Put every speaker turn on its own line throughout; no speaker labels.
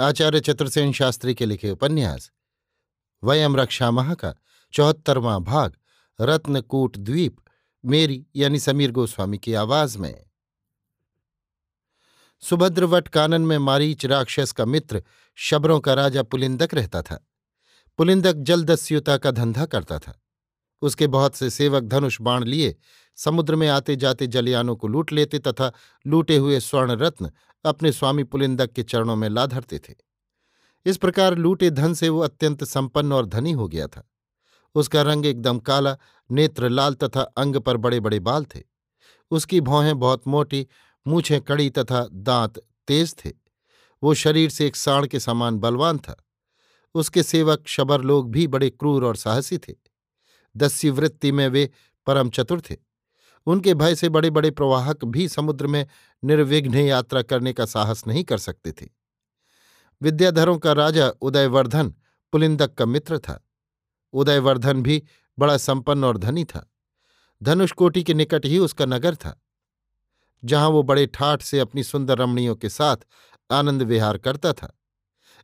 आचार्य चतुर्सेन शास्त्री के लिखे उपन्यास वयम रक्षा माह का चौहत्तरवां भाग, रत्नकूट द्वीप, मेरी यानी समीर गोस्वामी की आवाज़ में। सुभद्रवट कानन में मारीच राक्षस का मित्र शबरों का राजा पुलिंदक रहता था। पुलिंदक जलदस्युता का धंधा करता था। उसके बहुत से सेवक धनुष बाण लिए, समुद्र में आते जाते जलयानों को लूट लेते तथा लूटे हुए स्वर्ण रत्न अपने स्वामी पुलिंदक के चरणों में ला धरते थे। इस प्रकार लूटे धन से वो अत्यंत संपन्न और धनी हो गया था। उसका रंग एकदम काला, नेत्र लाल तथा अंग पर बड़े बड़े बाल थे। उसकी भौहें बहुत मोटी, मूछें कड़ी तथा दांत तेज थे। वो शरीर से एक साण के समान बलवान था। उसके सेवक शबर लोग भी बड़े क्रूर और साहसी थे। दस्यु वृत्ति में वे परम चतुर थे। उनके भय से बड़े बड़े प्रवाहक भी समुद्र में निर्विघ्न यात्रा करने का साहस नहीं कर सकते थे। विद्याधरों का राजा उदयवर्धन पुलिंदक का मित्र था। उदयवर्धन भी बड़ा संपन्न और धनी था। धनुषकोटि के निकट ही उसका नगर था, जहाँ वो बड़े ठाठ से अपनी सुंदर रमणियों के साथ आनंद विहार करता था।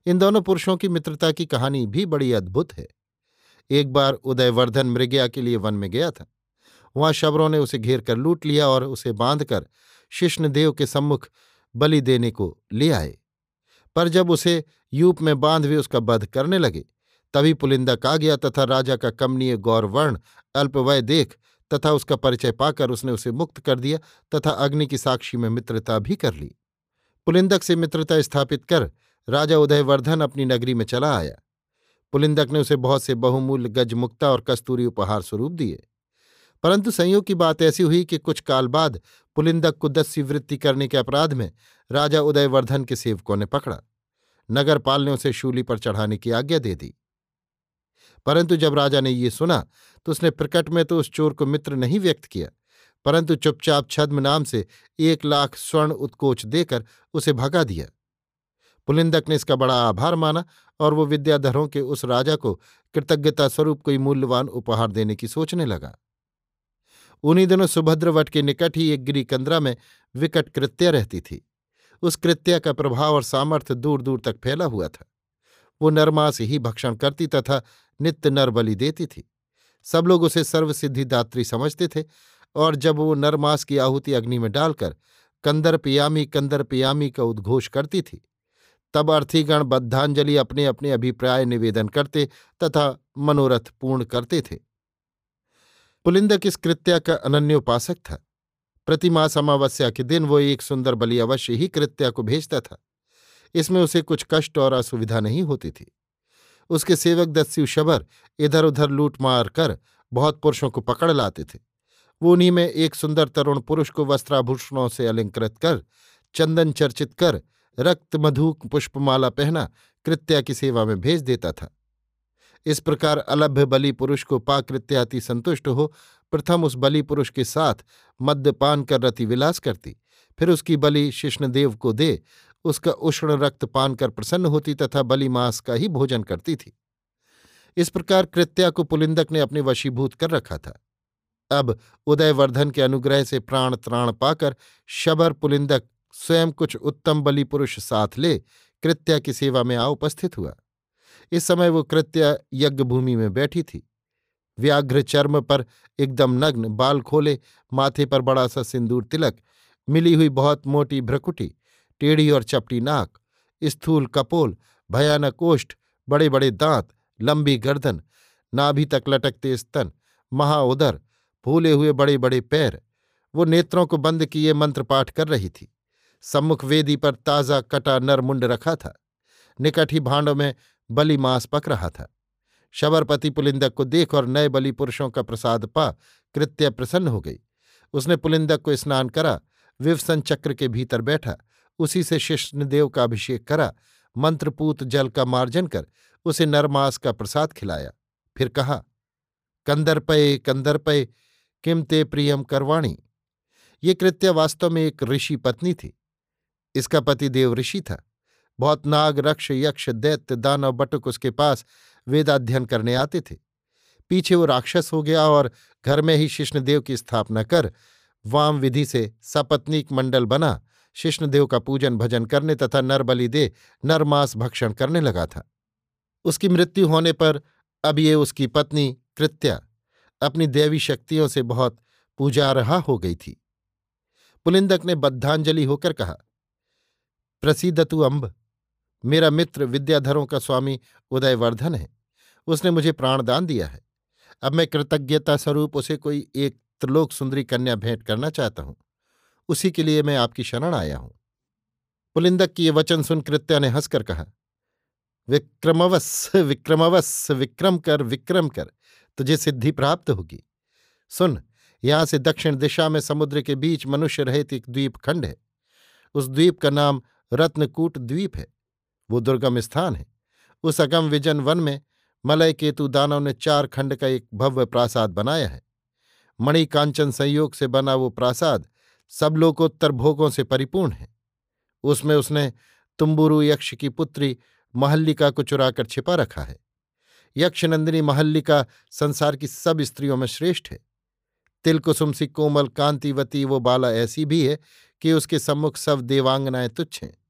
इन दोनों पुरुषों की मित्रता की कहानी भी बड़ी अद्भुत है। एक बार उदयवर्धन मृगया के लिए वन में गया था। वहाँ शबरों ने उसे घेर कर लूट लिया और उसे बांधकर शिष्णदेव के सम्मुख बलि देने को ले आए। पर जब उसे यूप में बाँध वे उसका वध करने लगे, तभी पुलिंदक आ गया तथा राजा का कमनीय गौरवर्ण अल्पवय देख तथा उसका परिचय पाकर उसने उसे मुक्त कर दिया तथा अग्नि की साक्षी में मित्रता भी कर ली। पुलिंदक से मित्रता स्थापित कर राजा उदयवर्धन अपनी नगरी में चला आया। पुलिंदक ने उसे बहुत से बहुमूल्य गजमुक्ता और कस्तूरी उपहार स्वरूप दिए। परंतु संयोग की बात ऐसी हुई कि कुछ काल बाद पुलिंदक को दस्यु वृत्ति करने के अपराध में राजा उदयवर्धन के सेवकों ने पकड़ा। नगरपाल ने उसे शूली पर चढ़ाने की आज्ञा दे दी। परंतु जब राजा ने ये सुना तो उसने प्रकट में तो उस चोर को मित्र नहीं व्यक्त किया, परंतु चुपचाप छद्म नाम से एक लाख स्वर्ण उत्कोच देकर उसे भगा दिया। पुलिंदक ने इसका बड़ा आभार माना और वो विद्याधरों के उस राजा को कृतज्ञता स्वरूप कोई मूल्यवान उपहार देने की सोचने लगा। उन्हीं दिनों सुभद्रवट के निकट ही एक गिरिकंद्रा में विकट कृत्या रहती थी। उस कृत्या का प्रभाव और सामर्थ्य दूर दूर तक फैला हुआ था। वो नरमास ही भक्षण करती तथा नित्य नरबली देती थी। सब लोग उसे सर्वसिद्धिदात्री समझते थे और जब वो नरमास की आहुति अग्नि में डालकर कंदर पियामी कंदर पियामी का उद्घोष करती थी तब अर्थीगण बद्धांजलि अपने अपने अभिप्राय निवेदन करते तथा मनोरथ पूर्ण करते थे। पुलिंदक इस कृत्या का अनन्योपासक था। प्रतिमास अमावस्या के दिन वो एक सुंदर बलि अवश्य ही कृत्या को भेजता था। इसमें उसे कुछ कष्ट और असुविधा नहीं होती थी। उसके सेवक दस्यु शबर इधर उधर लूट मार कर बहुत पुरुषों को पकड़ लाते थे। वो उन्हीं में एक सुंदर तरुण पुरुष को वस्त्राभूषणों से अलंकृत कर, चंदन चर्चित कर रक्त मधुक पुष्पमाला पहना कृत्या की सेवा में भेज देता था। इस प्रकार अलभ्य बलि पुरुष को पाकृत्याति संतुष्ट हो, प्रथम उस बलि पुरुष के साथ मद्यपान कर रति विलास करती, फिर उसकी बलि शिष्णदेव को दे, उसका उष्ण रक्त पान कर प्रसन्न होती तथा बलि मांस का ही भोजन करती थी। इस प्रकार कृत्या को पुलिंदक ने अपने वशीभूत कर रखा था। अब उदयवर्धन के अनुग्रह से प्राण त्राण पाकर शबर पुलिंदक स्वयं कुछ उत्तम बलि पुरुष साथ ले कृत्या की सेवा में आ उपस्थित हुआ। इस समय वो कृत्य यज्ञ भूमि में बैठी थी। व्याघ्र चर्म पर एकदम नग्न बाल खोले, माथे पर बड़ा सा सिंदूर तिलक, मिली हुई बहुत मोटी भ्रकुटी, टेढ़ी और चपटी नाक, स्थूल कपोल, भयानक ओष्ठ बड़े बड़े दांत, लंबी गर्दन, नाभि तक लटकते स्तन महाउदर फूले हुए बड़े बड़े पैर। वो नेत्रों को बंद किए मंत्र पाठ कर रही थी। सम्मुख वेदी पर ताज़ा कटा नरमुंड रखा था। निकट ही भांडों में बलि मांस पक रहा था। शबरपति पुलिंदक को देख और नए बलि पुरुषों का प्रसाद पा कृत्य प्रसन्न हो गई। उसने पुलिंदक को स्नान करा, विवसन चक्र के भीतर बैठा, उसी से शिष्णदेव का अभिषेक करा, मंत्रपूत जल का मार्जन कर, उसे नरमास का प्रसाद खिलाया। फिर कहा, कंदरपय कंदरपय किम ते प्रियम करवाणी? ये कृत्य वास्तव में एक ऋषि पत्नी थी। इसका पति देव ऋषि था। बहुत नाग, रक्ष, यक्ष, दैत्य, दानव, बटुक उसके पास वेदाध्ययन करने आते थे। पीछे वो राक्षस हो गया और घर में ही शिष्णदेव की स्थापना कर वाम विधि से सपत्नीक मंडल बना, शिष्णदेव का पूजन भजन करने तथा नरबलि दे नरमास भक्षण करने लगा था। उसकी मृत्यु होने पर अब ये उसकी पत्नी कृत्या अपनी देवी शक्तियों से बहुत पूजा रहा हो गई थी। पुलिंदक ने बद्धांजलि होकर कहा प्रसिद्धतु अम्ब मेरा मित्र विद्याधरों का स्वामी उदयवर्धन है। उसने मुझे प्राणदान दिया है। अब मैं कृतज्ञता स्वरूप उसे कोई एक त्रिलोक सुंदरी कन्या भेंट करना चाहता हूँ। उसी के लिए मैं आपकी शरण आया हूँ। पुलिंदक की ये वचन सुन कृत्या ने हंसकर कहा विक्रमवस विक्रमवस विक्रम कर विक्रम कर, तुझे सिद्धि प्राप्त होगी। सुन, यहाँ से दक्षिण दिशा में समुद्र के बीच मनुष्य रहित एक द्वीप खंड है। उस द्वीप का नाम रत्नकूट द्वीप है। वो दुर्गम स्थान है। उस अगम विजन वन में मलय केतु दानव ने चार खंड का एक भव्य प्रासाद बनाया है। मणि कांचन संयोग से बना वो प्रासाद सब लोकोत्तर भोगों से परिपूर्ण है। उसमें उसने तुम्बुरु यक्ष की पुत्री महल्लिका को चुराकर छिपा रखा है। यक्षनंदिनी महल्लिका संसार की सब स्त्रियों में श्रेष्ठ है। तिलकुसुम सी कोमल कांतिवती वो बाला ऐसी भी है कि उसके सम्मुख सब देवांगनाएँ तुच्छ हैं।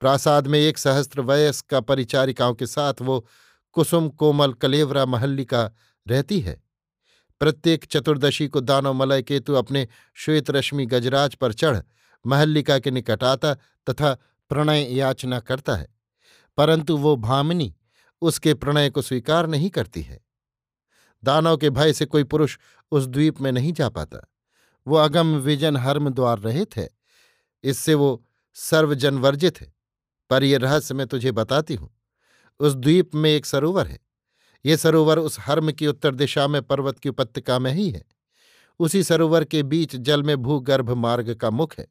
प्रासाद में एक सहस्त्र वयस का परिचारिकाओं के साथ वो कुसुम कोमल कलेवरा महल्लिका रहती है। प्रत्येक चतुर्दशी को दानव मलय केतु अपने श्वेत रश्मि गजराज पर चढ़ महल्लिका के निकट आता तथा प्रणय याचना करता है। परंतु वो भामिनी उसके प्रणय को स्वीकार नहीं करती है। दानव के भय से कोई पुरुष उस द्वीप में नहीं जा पाता। वो अगम विजन हर्म द्वार रहित है। इससे वो सर्वजनवर्जित है। पर यह रहस्य मैं तुझे बताती हूँ। उस द्वीप में एक सरोवर है। ये सरोवर उस हर्म की उत्तर दिशा में पर्वत की उपत्यका में ही है। उसी सरोवर के बीच जल में भूगर्भ मार्ग का मुख है।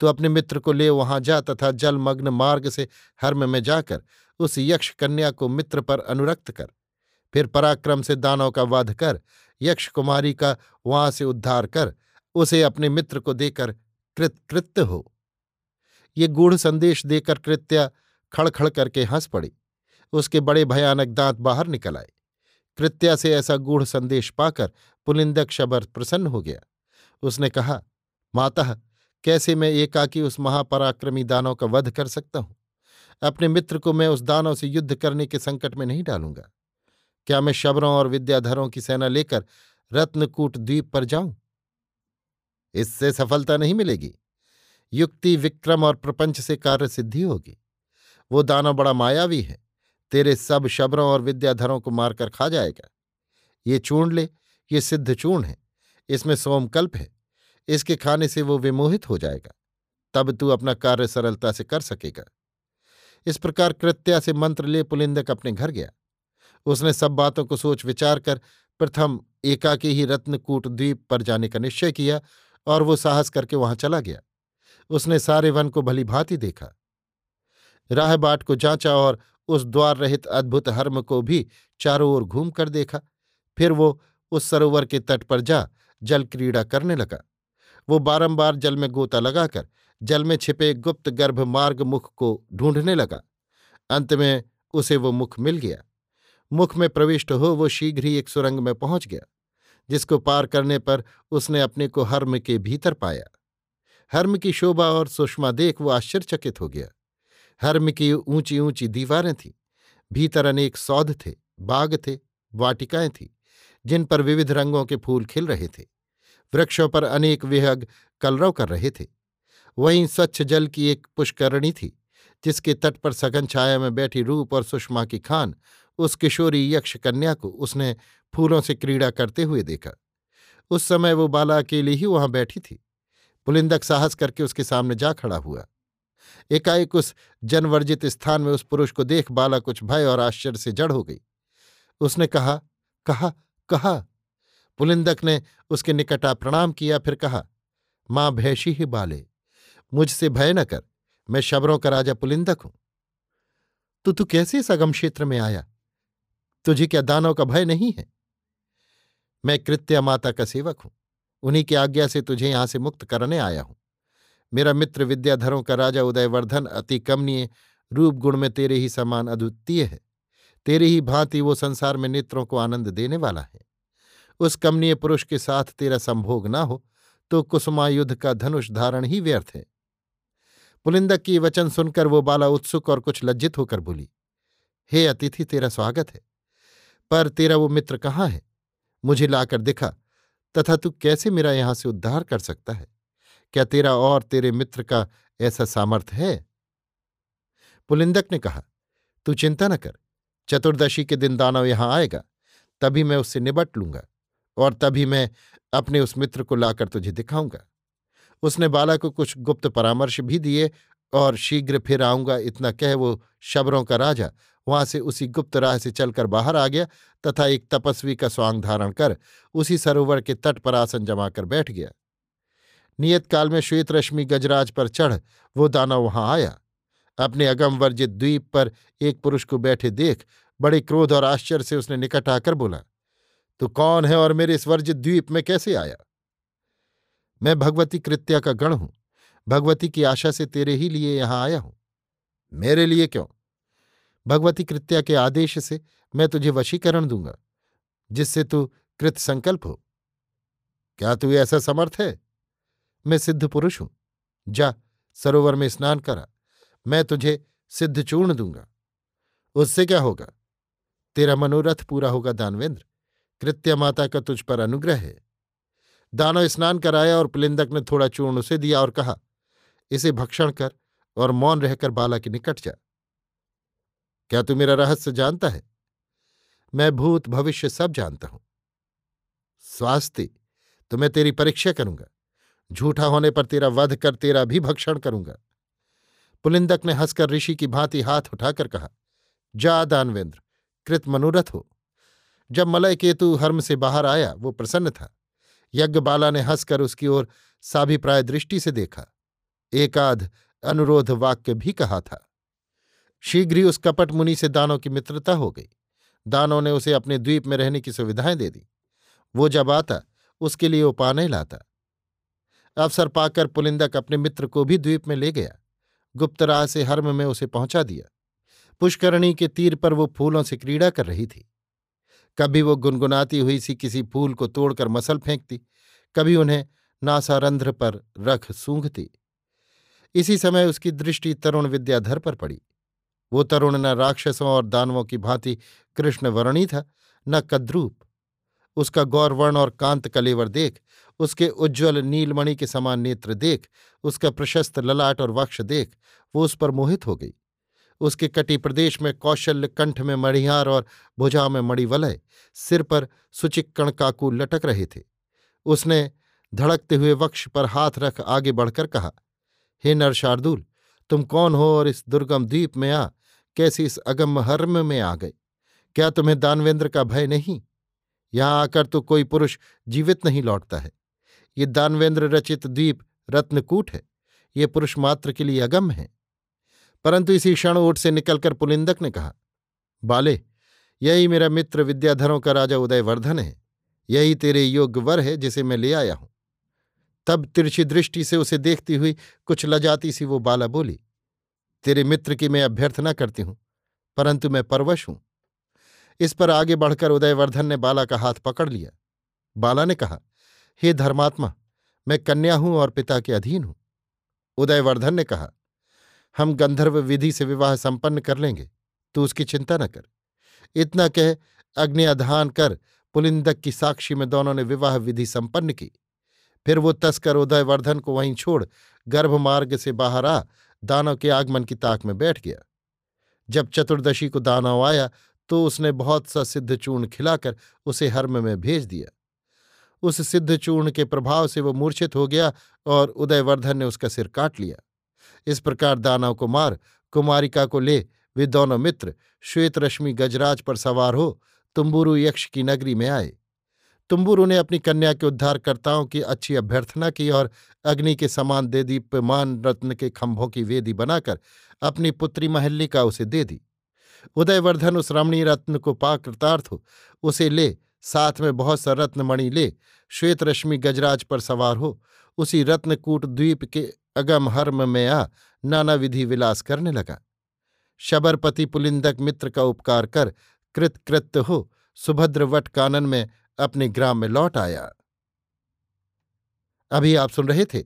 तो अपने मित्र को ले वहाँ जा तथा जलमग्न मार्ग से हर्म में जाकर उस यक्ष कन्या को मित्र पर अनुरक्त कर। फिर पराक्रम से दानव का वध कर, यक्ष कुमारी का वहाँ से उद्धार कर, उसे अपने मित्र को देकर कृतकृत्य हो। ये गूढ़ संदेश देकर कृत्या खड़खड़ करके हंस पड़ी। उसके बड़े भयानक दांत बाहर निकल आए। कृत्या से ऐसा गूढ़ संदेश पाकर पुलिंदक शबर प्रसन्न हो गया। उसने कहा, माता, कैसे मैं एकाकी उस महापराक्रमी दानव का वध कर सकता हूँ? अपने मित्र को मैं उस दानव से युद्ध करने के संकट में नहीं डालूँगा। क्या मैं शबरों और विद्याधरों की सेना लेकर रत्नकूट द्वीप पर जाऊँ? इससे सफलता नहीं मिलेगी। युक्ति, विक्रम और प्रपंच से कार्य सिद्धि होगी। वो दानव बड़ा मायावी है। तेरे सब शबरों और विद्याधरों को मारकर खा जाएगा। ये चूर्ण ले, ये सिद्ध चूर्ण है। इसमें सोमकल्प है। इसके खाने से वो विमोहित हो जाएगा। तब तू अपना कार्य सरलता से कर सकेगा। इस प्रकार कृत्या से मंत्र ले पुलिंदक अपने घर गया। उसने सब बातों को सोच विचार कर प्रथम एकाकी ही रत्नकूट द्वीप पर जाने का निश्चय किया और वो साहस करके वहाँ चला गया। उसने सारे वन को भली भांति देखा। राह बाट को जांचा और उस द्वार रहित अद्भुत हर्म को भी चारों ओर घूम कर देखा। फिर वो उस सरोवर के तट पर जा जल क्रीड़ा करने लगा। वो बारंबार जल में गोता लगाकर जल में छिपे गुप्त गर्भ मार्ग मुख को ढूँढने लगा। अंत में उसे वो मुख मिल गया। मुख में प्रविष्ट हो वो शीघ्र ही एक सुरंग में पहुँच गया, जिसको पार करने पर उसने अपने को हर्म के भीतर पाया। हर्म की शोभा और सुषमा देख वो आश्चर्यचकित हो गया। हर्म की ऊँची ऊँची दीवारें थीं, भीतर अनेक सौध थे, बाग थे, वाटिकाएँ थीं, जिन पर विविध रंगों के फूल खिल रहे थे। वृक्षों पर अनेक विहग कलरव कर रहे थे। वहीं स्वच्छ जल की एक पुष्करणी थी, जिसके तट पर सघन छाया में बैठी रूप और सुषमा की खान, उस किशोरी यक्ष कन्या को उसने फूलों से क्रीड़ा करते हुए देखा। उस समय वो बाला अकेली ही वहाँ बैठी थी। पुलिंदक साहस करके उसके सामने जा खड़ा हुआ। एकाएक उस जनवर्जित स्थान में उस पुरुष को देख बाला कुछ भय और आश्चर्य से जड़ हो गई। उसने कहा कहा कहा? पुलिंदक ने उसके निकट आ प्रणाम किया, फिर कहा, माँ भैशी ही बाले, मुझसे भय न कर, मैं शबरों का राजा पुलिंदक हूँ। तो तू कैसे इस अगम क्षेत्र में आया? तुझे क्या दानों का भय नहीं है? मैं कृत्या माता का सेवक हूँ। उन्हीं की आज्ञा से तुझे यहाँ से मुक्त करने आया हूँ। मेरा मित्र विद्याधरों का राजा उदयवर्धन अति कमनीय, रूप गुण में तेरे ही समान अद्वितीय है। तेरी ही भांति वो संसार में नेत्रों को आनंद देने वाला है। उस कमनीय पुरुष के साथ तेरा संभोग ना हो तो कुसुमायुद्ध का धनुष धारण ही व्यर्थ है। पुलिंदक की वचन सुनकर वो बाला उत्सुक और कुछ लज्जित होकर बोली, हे अतिथि, तेरा स्वागत है। पर तेरा वो मित्र कहाँ है? मुझे लाकर दिखा तथा तू कैसे मेरा यहाँ से उद्धार कर सकता है? क्या तेरा और तेरे मित्र का ऐसा सामर्थ्य है? पुलिंदक ने कहा, तू चिंता न कर, चतुर्दशी के दिन दानव यहाँ आएगा, तभी मैं उससे निबट लूँगा और तभी मैं अपने उस मित्र को लाकर तुझे दिखाऊँगा। उसने बाला को कुछ गुप्त परामर्श भी दिए और शीघ्र फिर आऊँगा, इतना कह वो शबरों का राजा। वहाँ से उसी गुप्त राह से चलकर बाहर आ गया, तथा एक तपस्वी का स्वांग धारण कर उसी सरोवर के तट पर आसन जमाकर बैठ गया। नियत काल में श्वेत रश्मि गजराज पर चढ़ वो दानव वहाँ आया। अपने अगम वर्जित द्वीप पर एक पुरुष को बैठे देख बड़े क्रोध और आश्चर्य से उसने निकट आकर बोला, तू कौन है और मेरे इस वर्जित द्वीप में कैसे आया? मैं भगवती कृत्या का गण हूँ। भगवती की आशा से तेरे ही लिए यहाँ आया हूँ। मेरे लिए क्यों? भगवती कृत्या के आदेश से मैं तुझे वशीकरण दूँगा, जिससे तू कृत संकल्प हो। क्या तू ऐसा समर्थ है? मैं सिद्ध पुरुष हूँ। जा, सरोवर में स्नान करा। मैं तुझे सिद्ध चूर्ण दूँगा। उससे क्या होगा? तेरा मनोरथ पूरा होगा दानवेंद्र। कृत्य माता का तुझ पर अनुग्रह है। दानव स्नान कराया और पुलिंदक ने थोड़ा चूर्ण उसे दिया और कहा इसे भक्षण कर और मौन रहकर बाला के निकट जा। क्या तू मेरा रहस्य जानता है? मैं भूत भविष्य सब जानता हूँ। स्वास्थ्य तो मैं तेरी परीक्षा करूँगा। झूठा होने पर तेरा वध कर तेरा भी भक्षण करूँगा। पुलिंदक ने हंसकर ऋषि की भांति हाथ उठाकर कहा, जा दानवेंद्र, कृत मनोरथ हो। जब मलय केतु हर्म से बाहर आया, वो प्रसन्न था। यज्ञबाला ने हंसकर उसकी ओर साभिप्राय दृष्टि से देखा। एकाध अनुरोध वाक्य भी कहा था। शीघ्र ही उस कपट मुनि से दानों की मित्रता हो गई। दानों ने उसे अपने द्वीप में रहने की सुविधाएँ दे दी। वो जब आता, उसके लिए उपाने लाता। अवसर पाकर पुलिंदक अपने मित्र को भी द्वीप में ले गया। गुप्त राह से हर्म में उसे पहुँचा दिया। पुष्करणी के तीर पर वो फूलों से क्रीड़ा कर रही थी। कभी वो गुनगुनाती हुई सी किसी फूल को तोड़कर मसल फेंकती, कभी उन्हें नासारंध्र पर रख सूंघती। इसी समय उसकी दृष्टि तरुण विद्याधर पर पड़ी। वो तरुण न राक्षसों और दानवों की भांति कृष्ण वर्णी था, न कद्रूप। उसका गौरवर्ण और कांत कलेवर देख, उसके उज्ज्वल नीलमणि के समान नेत्र देख, उसका प्रशस्त ललाट और वक्ष देख, वो उस पर मोहित हो गई। उसके कटी प्रदेश में कौशल्य कंठ में मणिहार और भुजा में मणिवलय, सिर पर सुचिक्कण काकू लटक रहे थे। उसने धड़कते हुए वक्ष पर हाथ रख आगे बढ़कर कहा हे नर शार्दुल तुम कौन हो और इस दुर्गम द्वीप में आ? कैसे इस अगम हर्म में आ गए क्या तुम्हें दानवेंद्र का भय नहीं? यहाँ आकर तो कोई पुरुष जीवित नहीं लौटता है। ये दानवेंद्र रचित द्वीप रत्नकूट है। ये पुरुष मात्र के लिए अगम है। परंतु इसी क्षण ओट से निकलकर पुलिंदक ने कहा, बाले, यही मेरा मित्र विद्याधरों का राजा उदयवर्धन है। यही तेरे योग्य वर है जिसे मैं ले आया हूँ। तब तिरछी दृष्टि से उसे देखती हुई कुछ लजाती सी वो बाला बोली, तेरे मित्र की मैं अभ्यर्थना करती हूँ, परंतु मैं परवश हूँ। इस पर आगे बढ़कर उदयवर्धन ने बाला का हाथ पकड़ लिया। बाला ने कहा, हे धर्मात्मा, मैं कन्या हूँ और पिता के अधीन हूँ। उदयवर्धन ने कहा, हम गंधर्व विधि से विवाह संपन्न कर लेंगे, तू उसकी चिंता न कर। इतना कह, अग्नियाधान कर, पुलिंदक की साक्षी में दोनों ने विवाह विधि संपन्न की। फिर वो तस्कर उदयवर्धन को वहीं छोड़ गर्भमार्ग से बाहर आ दानव के आगमन की ताक में बैठ गया। जब चतुर्दशी को दानव आया तो उसने बहुत सा सिद्ध चूर्ण खिलाकर उसे हर्म में भेज दिया। उस सिद्ध चूर्ण के प्रभाव से वो मूर्छित हो गया और उदयवर्धन ने उसका सिर काट लिया। इस प्रकार दानव को मार, कुमारिका को ले, वे दोनों मित्र श्वेत रश्मि गजराज पर सवार हो, तुम्बुरु यक्ष की नगरी में आए। तुम्बुरु ने अपनी कन्या के उद्धारकर्ताओं की अच्छी अभ्यर्थना की और अग्नि के समान दे दीप्यमान रत्न के खंभों की वेदी बनाकर अपनी पुत्री महल्लिका उसे दे दी। उदयवर्धन उस रमणीय रत्न को पा कृतार्थ हो, उसे ले, साथ में बहुत सा रत्नमणि ले श्वेत रश्मि गजराज पर सवार हो, उसी रत्नकूट द्वीप के अगम हर्म में आ नाना विधि विलास करने लगा। शबरपति पुलिंदक मित्र का उपकार कर कृतकृत्य हो, सुभद्र वट कानन में अपने ग्राम में लौट आया। अभी आप सुन रहे थे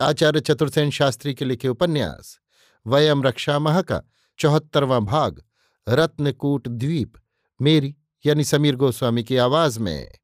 आचार्य चतुर्सेन शास्त्री के लिखे उपन्यास, वयम रक्षा मह का चौहत्तरवां भाग, रत्नकूट द्वीप, मेरी यानी समीर गोस्वामी की आवाज़ में।